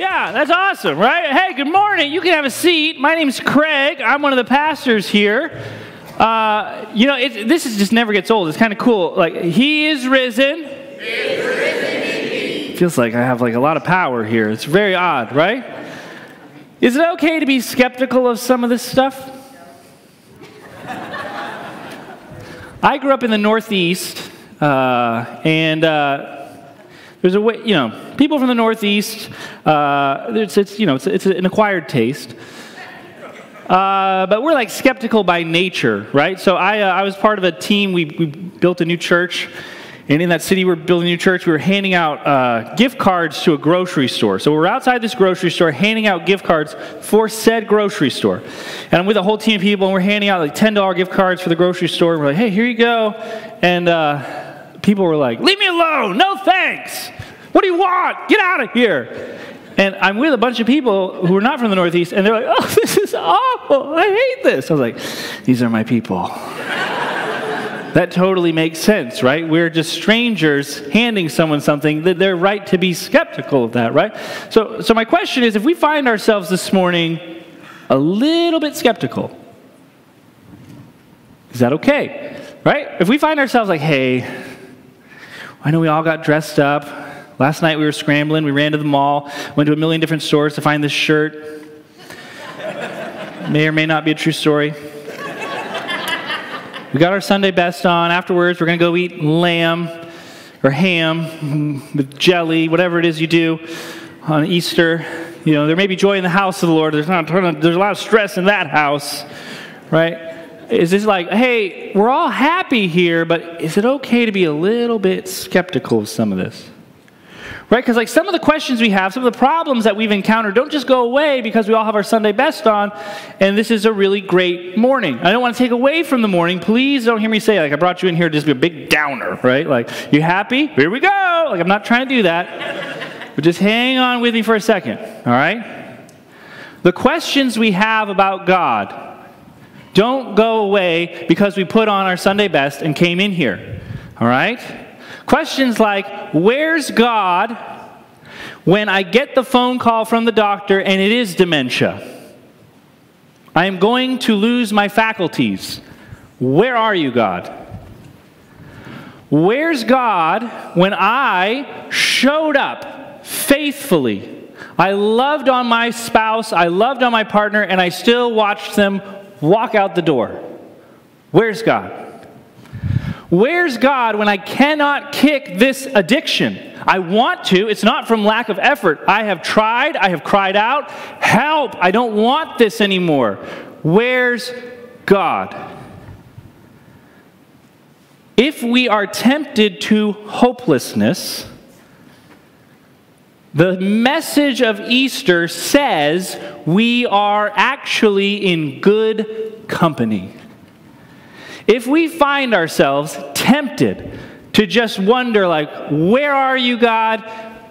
Yeah, that's awesome, right? Hey, good morning. You can have a seat. My name's Craig. I'm one of the pastors here. Uh, you know, it, this is just never gets old. It's kind of cool. Like, He is risen. He is risen Feels like I have like a lot of power here. It's very odd, right? Is it okay to be skeptical of some of this stuff? I grew up in the Northeast, uh, and uh, there's a way, you know, people from the Northeast, uh, it's, it's, you know, it's, it's an acquired taste. Uh, but we're like skeptical by nature, right? So I, uh, I was part of a team. We, we built a new church. And in that city, we're building a new church. We were handing out uh, gift cards to a grocery store. So we're outside this grocery store handing out gift cards for said grocery store. And I'm with a whole team of people, and we're handing out like $10 gift cards for the grocery store. And we're like, hey, here you go. And uh, people were like, Leave me alone. No thanks. What do you want? Get out of here. And I'm with a bunch of people who are not from the Northeast, and they're like, Oh, this is awful. I hate this. I was like, These are my people. that totally makes sense, right? We're just strangers handing someone something that they're right to be skeptical of that, right? So, so my question is if we find ourselves this morning a little bit skeptical, is that okay? Right? If we find ourselves like, hey, I know we all got dressed up. Last night we were scrambling. We ran to the mall, went to a million different stores to find this shirt. may or may not be a true story. We got our Sunday best on. Afterwards, we're going to go eat lamb or ham with jelly, whatever it is you do on Easter. You know, there may be joy in the house of the Lord. There's not there's a lot of stress in that house, right? Is this like, hey, we're all happy here, but is it okay to be a little bit skeptical of some of this? Right? Because, like, some of the questions we have, some of the problems that we've encountered don't just go away because we all have our Sunday best on, and this is a really great morning. I don't want to take away from the morning. Please don't hear me say, like, I brought you in here to just be a big downer, right? Like, you happy? Here we go. Like, I'm not trying to do that. But just hang on with me for a second, all right? The questions we have about God, don't go away because we put on our Sunday best and came in here. All right? Questions like, Where's God when I get the phone call from the doctor and it is dementia? I am going to lose my faculties. Where are you, God? Where's God when I showed up faithfully? I loved on my spouse, I loved on my partner, and I still watched them walk out the door. Where's God? Where's God when I cannot kick this addiction? I want to. It's not from lack of effort. I have tried. I have cried out, Help! I don't want this anymore. Where's God? If we are tempted to hopelessness, the message of Easter says we are actually in good company. If we find ourselves tempted to just wonder, like, where are you, God?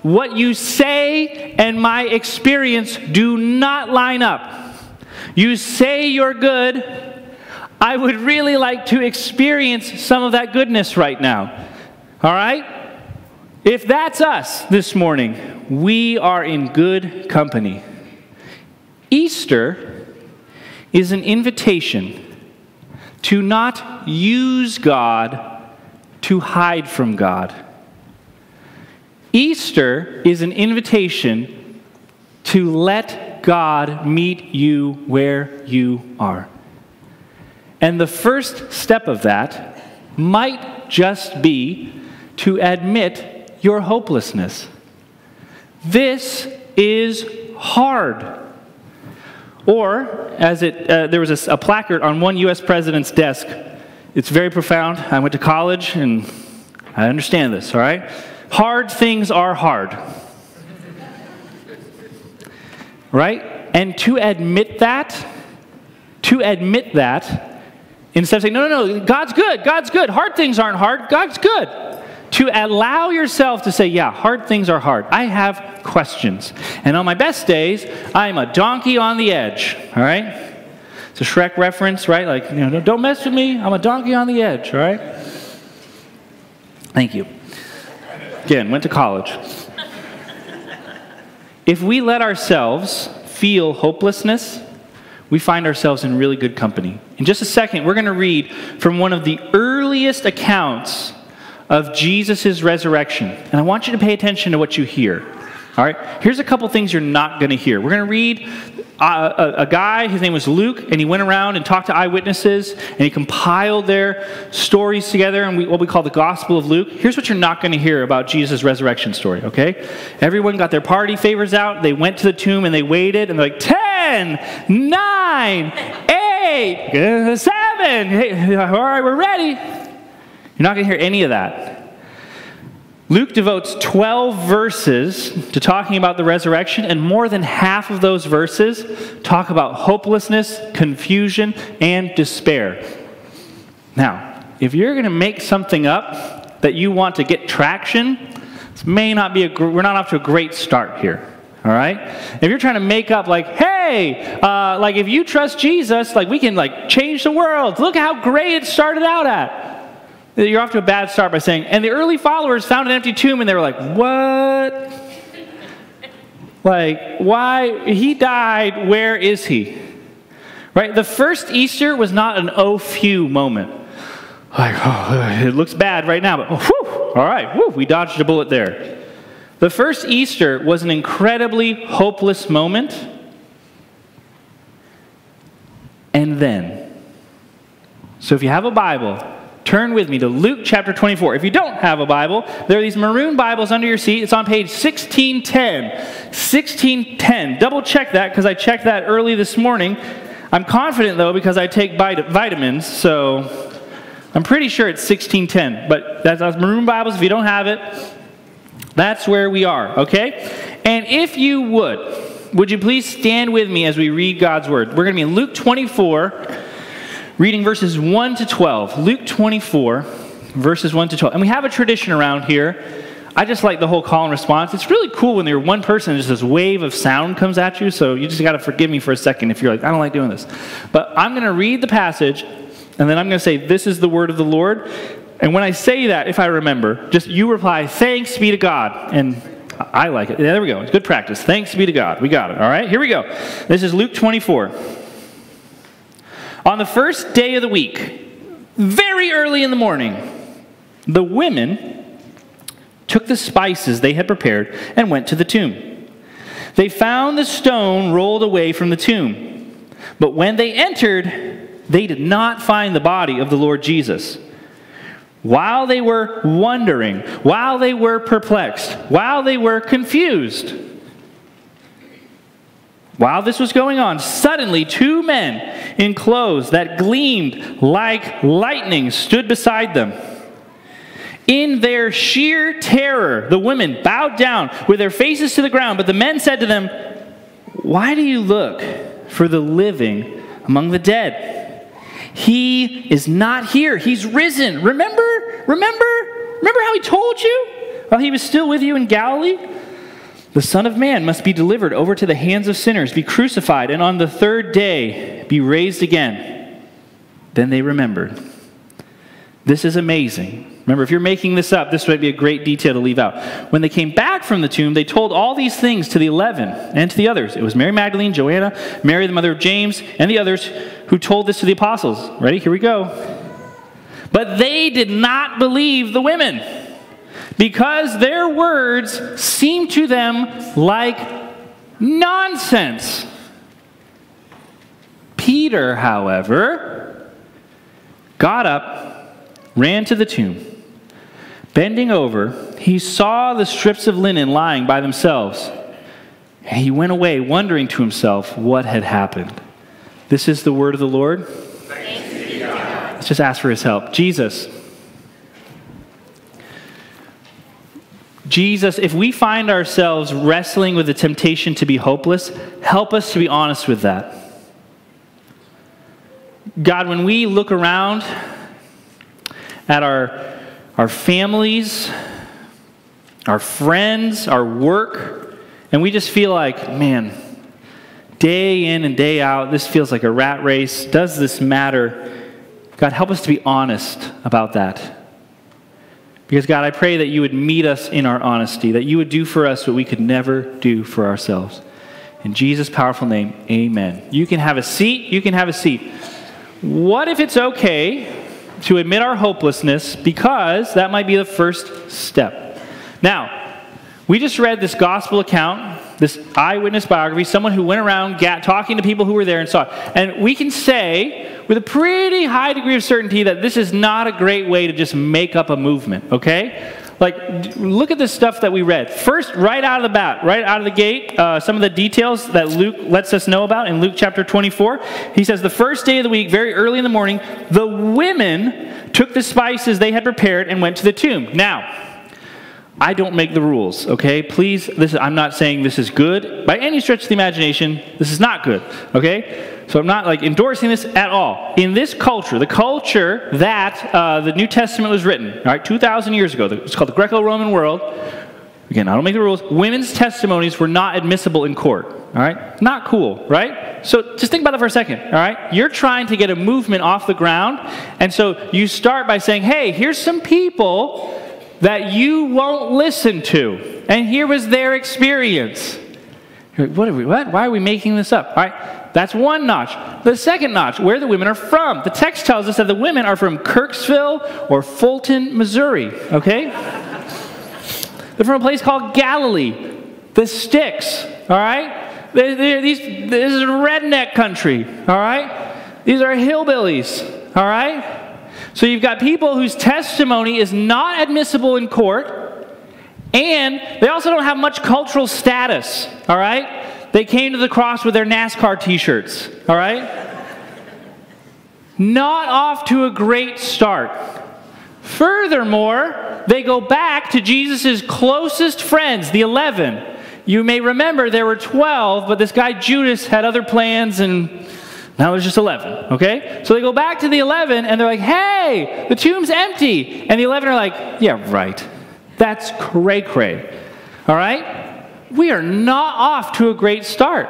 What you say and my experience do not line up. You say you're good. I would really like to experience some of that goodness right now. All right? If that's us this morning, we are in good company. Easter is an invitation to not use God to hide from God. Easter is an invitation to let God meet you where you are. And the first step of that might just be to admit your hopelessness. This is hard. Or, as it, uh, there was a, a placard on one U.S. president's desk. It's very profound. I went to college and I understand this, all right? Hard things are hard. right? And to admit that, to admit that, instead of saying, no, no, no, God's good, God's good, hard things aren't hard, God's good to allow yourself to say, yeah, hard things are hard. I have questions. And on my best days, I'm a donkey on the edge, all right? It's a Shrek reference, right? Like, you know, don't mess with me. I'm a donkey on the edge, all right? Thank you. Again, went to college. If we let ourselves feel hopelessness, we find ourselves in really good company. In just a second, we're going to read from one of the earliest accounts of Jesus' resurrection. And I want you to pay attention to what you hear. All right? Here's a couple things you're not going to hear. We're going to read uh, a, a, guy, his name was Luke, and he went around and talked to eyewitnesses, and he compiled their stories together in what we call the Gospel of Luke. Here's what you're not going to hear about Jesus' resurrection story, okay? Everyone got their party favors out. They went to the tomb and they waited, and they're like, 10, 9, 8, 7. Hey, all right, we're ready. You're not going to hear any of that. Luke devotes 12 verses to talking about the resurrection, and more than half of those verses talk about hopelessness, confusion, and despair. Now, if you're going to make something up that you want to get traction, this may not be a, we're not off to a great start here. All right? If you're trying to make up, like, hey, uh, like if you trust Jesus, like we can like change the world. Look how great it started out at you're off to a bad start by saying, and the early followers found an empty tomb and they were like, what? like, why? He died. Where is he? Right? The first Easter was not an oh phew moment. Like, oh, it looks bad right now, but oh, whew, all right, whew, we dodged a bullet there. The first Easter was an incredibly hopeless moment. And then, so if you have a Bible, Turn with me to Luke chapter 24. If you don't have a Bible, there are these maroon Bibles under your seat. It's on page 1610. 1610. Double check that because I checked that early this morning. I'm confident though because I take vitamins, so I'm pretty sure it's 1610. But that's, that's maroon Bibles. If you don't have it, that's where we are, okay? And if you would, would you please stand with me as we read God's word? We're going to be in Luke 24 reading verses 1 to 12. Luke 24, verses 1 to 12. And we have a tradition around here. I just like the whole call and response. It's really cool when you're one person just this wave of sound comes at you. So you just got to forgive me for a second if you're like, I don't like doing this. But I'm going to read the passage, and then I'm going to say, This is the word of the Lord. And when I say that, if I remember, just you reply, Thanks be to God. And I like it. There we go. It's good practice. Thanks be to God. We got it. All right, here we go. This is Luke 24. On the first day of the week, very early in the morning, the women took the spices they had prepared and went to the tomb. They found the stone rolled away from the tomb. But when they entered, they did not find the body of the Lord Jesus. While they were wondering, while they were perplexed, while they were confused, while this was going on, suddenly two men in clothes that gleamed like lightning stood beside them. In their sheer terror, the women bowed down with their faces to the ground, but the men said to them, Why do you look for the living among the dead? He is not here, he's risen. Remember? Remember? Remember how he told you while he was still with you in Galilee? The Son of Man must be delivered over to the hands of sinners, be crucified, and on the third day be raised again. Then they remembered. This is amazing. Remember, if you're making this up, this might be a great detail to leave out. When they came back from the tomb, they told all these things to the eleven and to the others. It was Mary Magdalene, Joanna, Mary, the mother of James, and the others who told this to the apostles. Ready? Here we go. But they did not believe the women because their words seemed to them like nonsense. Peter, however, got up, ran to the tomb. Bending over, he saw the strips of linen lying by themselves. And he went away, wondering to himself what had happened. This is the word of the Lord. Let's just ask for his help. Jesus, Jesus, if we find ourselves wrestling with the temptation to be hopeless, help us to be honest with that. God, when we look around at our, our families, our friends, our work, and we just feel like, man, day in and day out, this feels like a rat race. Does this matter? God, help us to be honest about that. Because, God, I pray that you would meet us in our honesty, that you would do for us what we could never do for ourselves. In Jesus' powerful name, amen. You can have a seat. You can have a seat. What if it's okay to admit our hopelessness because that might be the first step? Now, we just read this gospel account, this eyewitness biography, someone who went around talking to people who were there and saw it. And we can say with a pretty high degree of certainty that this is not a great way to just make up a movement, okay? Like, look at the stuff that we read. First, right out of the bat, right out of the gate, uh, some of the details that Luke lets us know about in Luke chapter 24. He says, The first day of the week, very early in the morning, the women took the spices they had prepared and went to the tomb. Now, I don't make the rules, okay? Please, this, I'm not saying this is good by any stretch of the imagination. This is not good, okay? So I'm not like endorsing this at all. In this culture, the culture that uh, the New Testament was written, all right, 2,000 years ago, it's called the Greco-Roman world. Again, I don't make the rules. Women's testimonies were not admissible in court. All right, not cool, right? So just think about that for a second. All right, you're trying to get a movement off the ground, and so you start by saying, "Hey, here's some people that you won't listen to, and here was their experience." What are we? What? Why are we making this up? All right. That's one notch. The second notch, where the women are from. The text tells us that the women are from Kirksville or Fulton, Missouri, okay? They're from a place called Galilee, the Sticks, all right? They're, they're, these, this is redneck country, all right? These are hillbillies, all right? So you've got people whose testimony is not admissible in court, and they also don't have much cultural status, all right? They came to the cross with their NASCAR t shirts, all right? Not off to a great start. Furthermore, they go back to Jesus' closest friends, the 11. You may remember there were 12, but this guy Judas had other plans and now there's just 11, okay? So they go back to the 11 and they're like, hey, the tomb's empty. And the 11 are like, yeah, right. That's cray cray, all right? we are not off to a great start.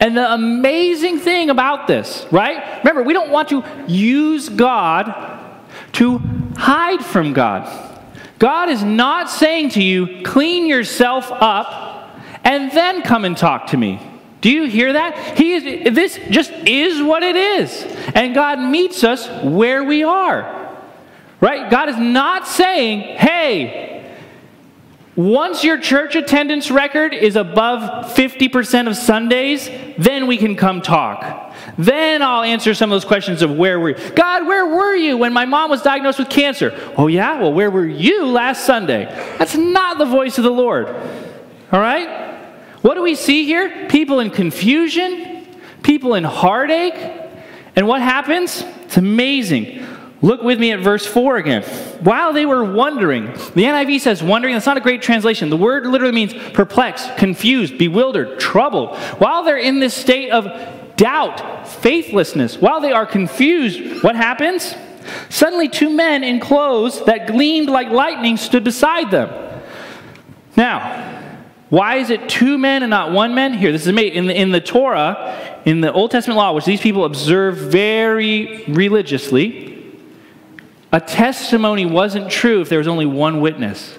And the amazing thing about this, right? Remember, we don't want to use God to hide from God. God is not saying to you, clean yourself up and then come and talk to me. Do you hear that? He is, this just is what it is. And God meets us where we are. Right? God is not saying, hey, once your church attendance record is above 50% of Sundays, then we can come talk. Then I'll answer some of those questions of where were you? God, where were you when my mom was diagnosed with cancer? Oh, yeah? Well, where were you last Sunday? That's not the voice of the Lord. All right? What do we see here? People in confusion, people in heartache. And what happens? It's amazing. Look with me at verse 4 again. While they were wondering, the NIV says wondering, that's not a great translation. The word literally means perplexed, confused, bewildered, troubled. While they're in this state of doubt, faithlessness, while they are confused, what happens? Suddenly, two men in clothes that gleamed like lightning stood beside them. Now, why is it two men and not one man? Here, this is made in the, in the Torah, in the Old Testament law, which these people observe very religiously a testimony wasn't true if there was only one witness.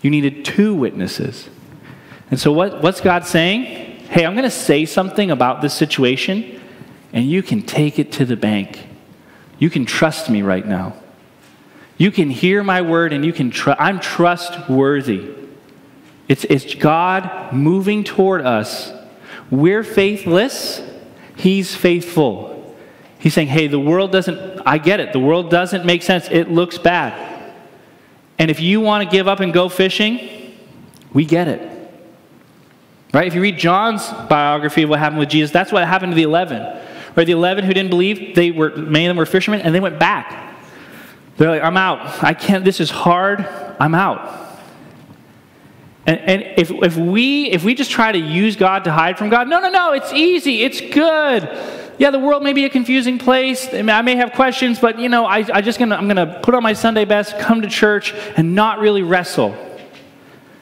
You needed two witnesses. And so, what, what's God saying? Hey, I'm going to say something about this situation, and you can take it to the bank. You can trust me right now. You can hear my word, and you can trust. I'm trustworthy. It's, it's God moving toward us. We're faithless, He's faithful. He's saying, hey, the world doesn't, I get it, the world doesn't make sense. It looks bad. And if you want to give up and go fishing, we get it. Right? If you read John's biography of what happened with Jesus, that's what happened to the 11. Right? The 11 who didn't believe, they were, many of them were fishermen, and they went back. They're like, I'm out. I can't, this is hard. I'm out. And, and if, if, we, if we just try to use God to hide from God, no, no, no, it's easy. It's good yeah, the world may be a confusing place. I may have questions, but you know, I, I just gonna, I'm going to put on my Sunday best, come to church, and not really wrestle.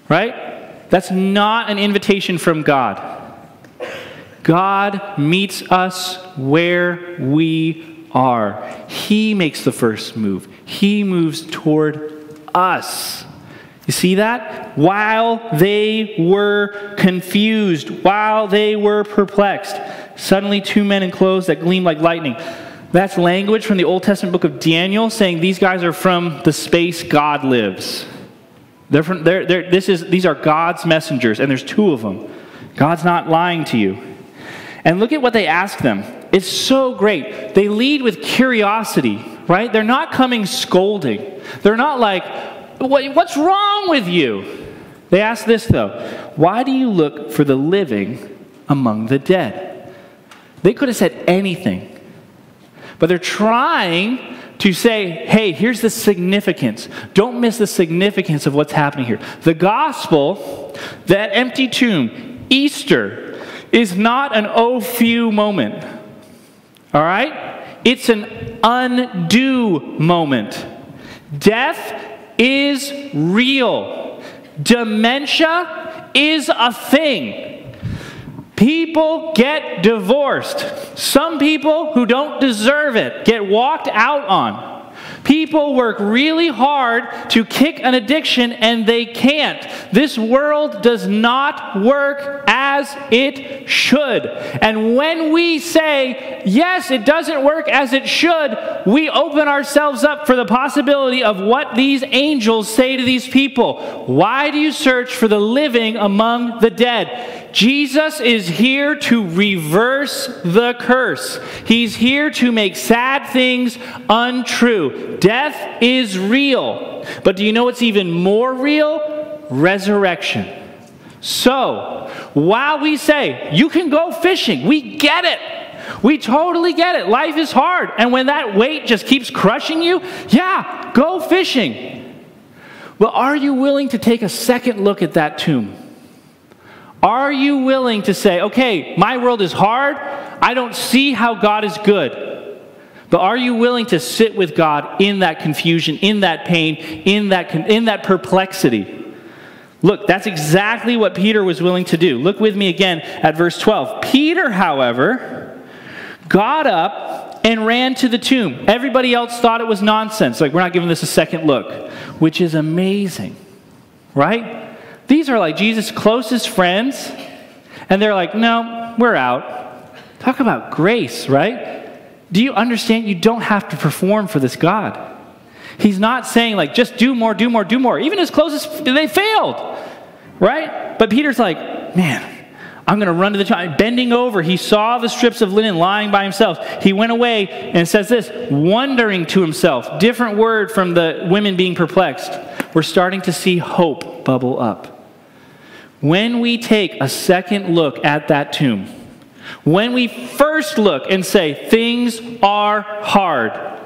Right? That's not an invitation from God. God meets us where we are. He makes the first move, He moves toward us. You see that? While they were confused, while they were perplexed, suddenly two men in clothes that gleam like lightning. That's language from the Old Testament book of Daniel saying these guys are from the space God lives. They're from, they're, they're, this is, these are God's messengers, and there's two of them. God's not lying to you. And look at what they ask them. It's so great. They lead with curiosity, right? They're not coming scolding. They're not like, What's wrong with you? They ask this, though Why do you look for the living among the dead? They could have said anything, but they're trying to say, hey, here's the significance. Don't miss the significance of what's happening here. The gospel, that empty tomb, Easter, is not an oh phew moment. All right? It's an undo moment. Death is real. Dementia is a thing. People get divorced. Some people who don't deserve it get walked out on. People work really hard to kick an addiction and they can't. This world does not work as it should. And when we say, yes, it doesn't work as it should, we open ourselves up for the possibility of what these angels say to these people. Why do you search for the living among the dead? Jesus is here to reverse the curse. He's here to make sad things untrue. Death is real. But do you know what's even more real? Resurrection. So, while we say, you can go fishing, we get it. We totally get it. Life is hard. And when that weight just keeps crushing you, yeah, go fishing. But are you willing to take a second look at that tomb? Are you willing to say, okay, my world is hard. I don't see how God is good. But are you willing to sit with God in that confusion, in that pain, in that, in that perplexity? Look, that's exactly what Peter was willing to do. Look with me again at verse 12. Peter, however, got up and ran to the tomb. Everybody else thought it was nonsense. Like, we're not giving this a second look, which is amazing, right? These are like Jesus' closest friends, and they're like, no, we're out. Talk about grace, right? Do you understand? You don't have to perform for this God. He's not saying, like, just do more, do more, do more. Even his closest, they failed, right? But Peter's like, man, I'm going to run to the tomb. Bending over, he saw the strips of linen lying by himself. He went away and says this, wondering to himself. Different word from the women being perplexed. We're starting to see hope bubble up. When we take a second look at that tomb, when we first look and say, things are hard,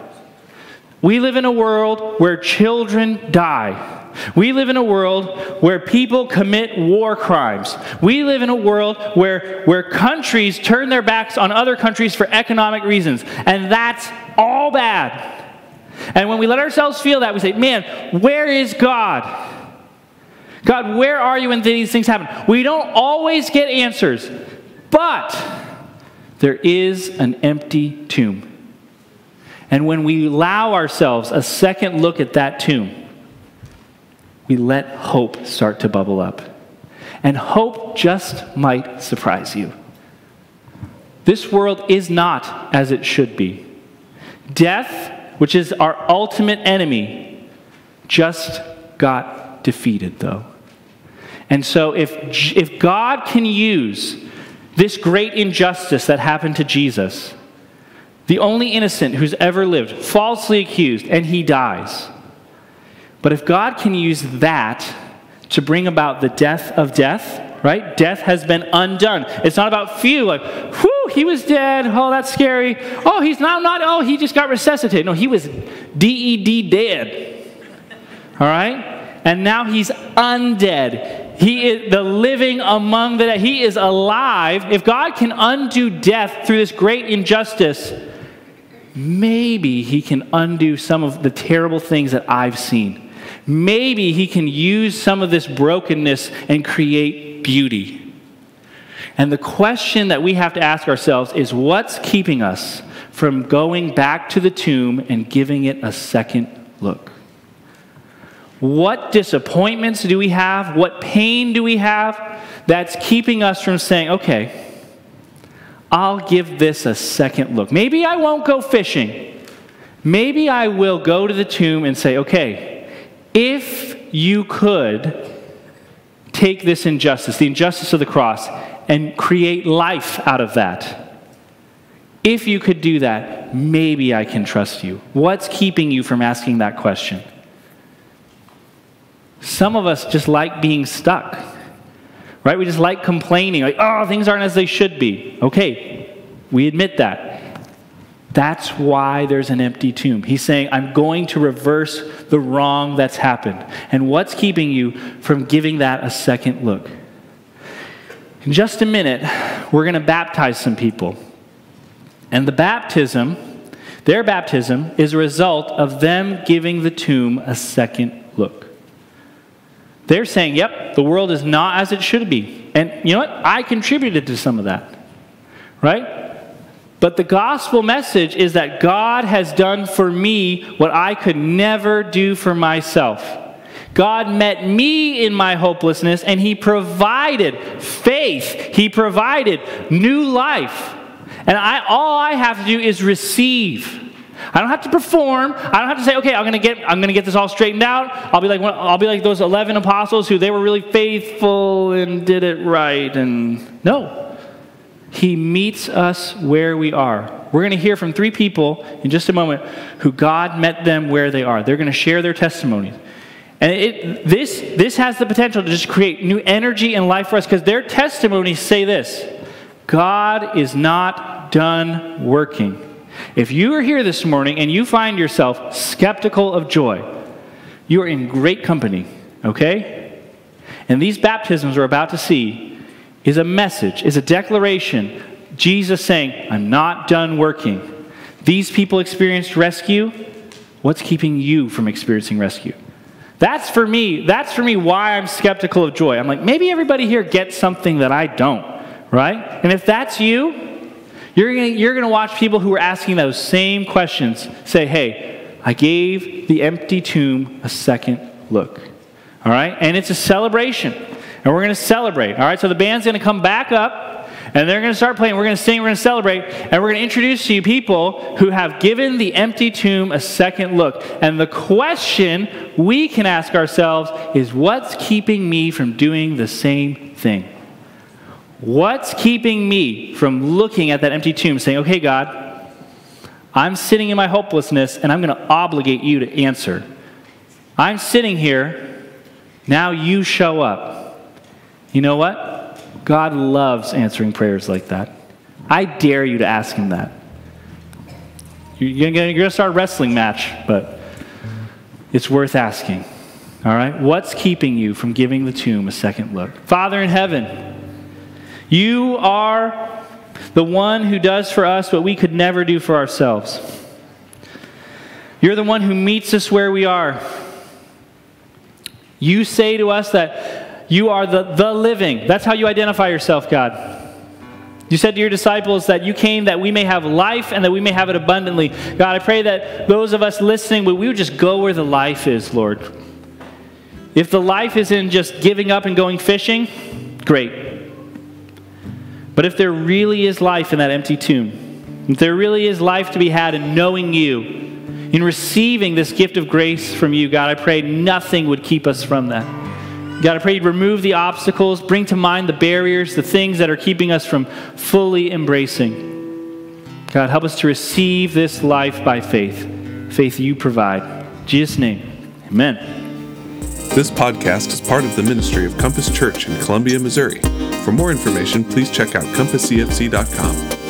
we live in a world where children die. We live in a world where people commit war crimes. We live in a world where, where countries turn their backs on other countries for economic reasons. And that's all bad. And when we let ourselves feel that, we say, man, where is God? God, where are you when these things happen? We don't always get answers, but there is an empty tomb. And when we allow ourselves a second look at that tomb, we let hope start to bubble up. And hope just might surprise you. This world is not as it should be. Death, which is our ultimate enemy, just got defeated, though. And so, if, if God can use this great injustice that happened to Jesus, the only innocent who's ever lived, falsely accused, and he dies. But if God can use that to bring about the death of death, right? Death has been undone. It's not about phew, like, whew, he was dead. Oh, that's scary. Oh, he's not, not, oh, he just got resuscitated. No, he was D E D dead. All right? And now he's undead. He is the living among the dead. He is alive. If God can undo death through this great injustice, maybe He can undo some of the terrible things that I've seen. Maybe He can use some of this brokenness and create beauty. And the question that we have to ask ourselves is what's keeping us from going back to the tomb and giving it a second look? What disappointments do we have? What pain do we have that's keeping us from saying, okay, I'll give this a second look. Maybe I won't go fishing. Maybe I will go to the tomb and say, okay, if you could take this injustice, the injustice of the cross, and create life out of that, if you could do that, maybe I can trust you. What's keeping you from asking that question? Some of us just like being stuck, right? We just like complaining, like, oh, things aren't as they should be. Okay, we admit that. That's why there's an empty tomb. He's saying, I'm going to reverse the wrong that's happened. And what's keeping you from giving that a second look? In just a minute, we're going to baptize some people. And the baptism, their baptism, is a result of them giving the tomb a second look. They're saying, yep, the world is not as it should be. And you know what? I contributed to some of that. Right? But the gospel message is that God has done for me what I could never do for myself. God met me in my hopelessness and He provided faith, He provided new life. And I, all I have to do is receive. I don't have to perform. I don't have to say, okay, I'm gonna get, I'm gonna get this all straightened out. I'll be like, I'll be like those eleven apostles who they were really faithful and did it right. And no, He meets us where we are. We're gonna hear from three people in just a moment who God met them where they are. They're gonna share their testimonies. And it, this, this has the potential to just create new energy and life for us because their testimonies say this God is not done working. If you are here this morning and you find yourself skeptical of joy, you are in great company, okay? And these baptisms we're about to see is a message, is a declaration. Jesus saying, I'm not done working. These people experienced rescue. What's keeping you from experiencing rescue? That's for me, that's for me why I'm skeptical of joy. I'm like, maybe everybody here gets something that I don't, right? And if that's you, you're going you're to watch people who are asking those same questions say, hey, I gave the empty tomb a second look. All right? And it's a celebration. And we're going to celebrate. All right? So the band's going to come back up and they're going to start playing. We're going to sing, we're going to celebrate, and we're going to introduce to you people who have given the empty tomb a second look. And the question we can ask ourselves is what's keeping me from doing the same thing? What's keeping me from looking at that empty tomb saying, okay, God, I'm sitting in my hopelessness and I'm going to obligate you to answer? I'm sitting here, now you show up. You know what? God loves answering prayers like that. I dare you to ask him that. You're going to start a wrestling match, but it's worth asking. All right? What's keeping you from giving the tomb a second look? Father in heaven, you are the one who does for us what we could never do for ourselves. You're the one who meets us where we are. You say to us that you are the, the living. That's how you identify yourself, God. You said to your disciples that you came that we may have life and that we may have it abundantly. God, I pray that those of us listening, we would just go where the life is, Lord. If the life is in just giving up and going fishing, great. But if there really is life in that empty tomb, if there really is life to be had in knowing you, in receiving this gift of grace from you, God, I pray nothing would keep us from that. God, I pray you'd remove the obstacles, bring to mind the barriers, the things that are keeping us from fully embracing. God, help us to receive this life by faith, faith you provide. In Jesus' name, amen. This podcast is part of the ministry of Compass Church in Columbia, Missouri. For more information, please check out compasscfc.com.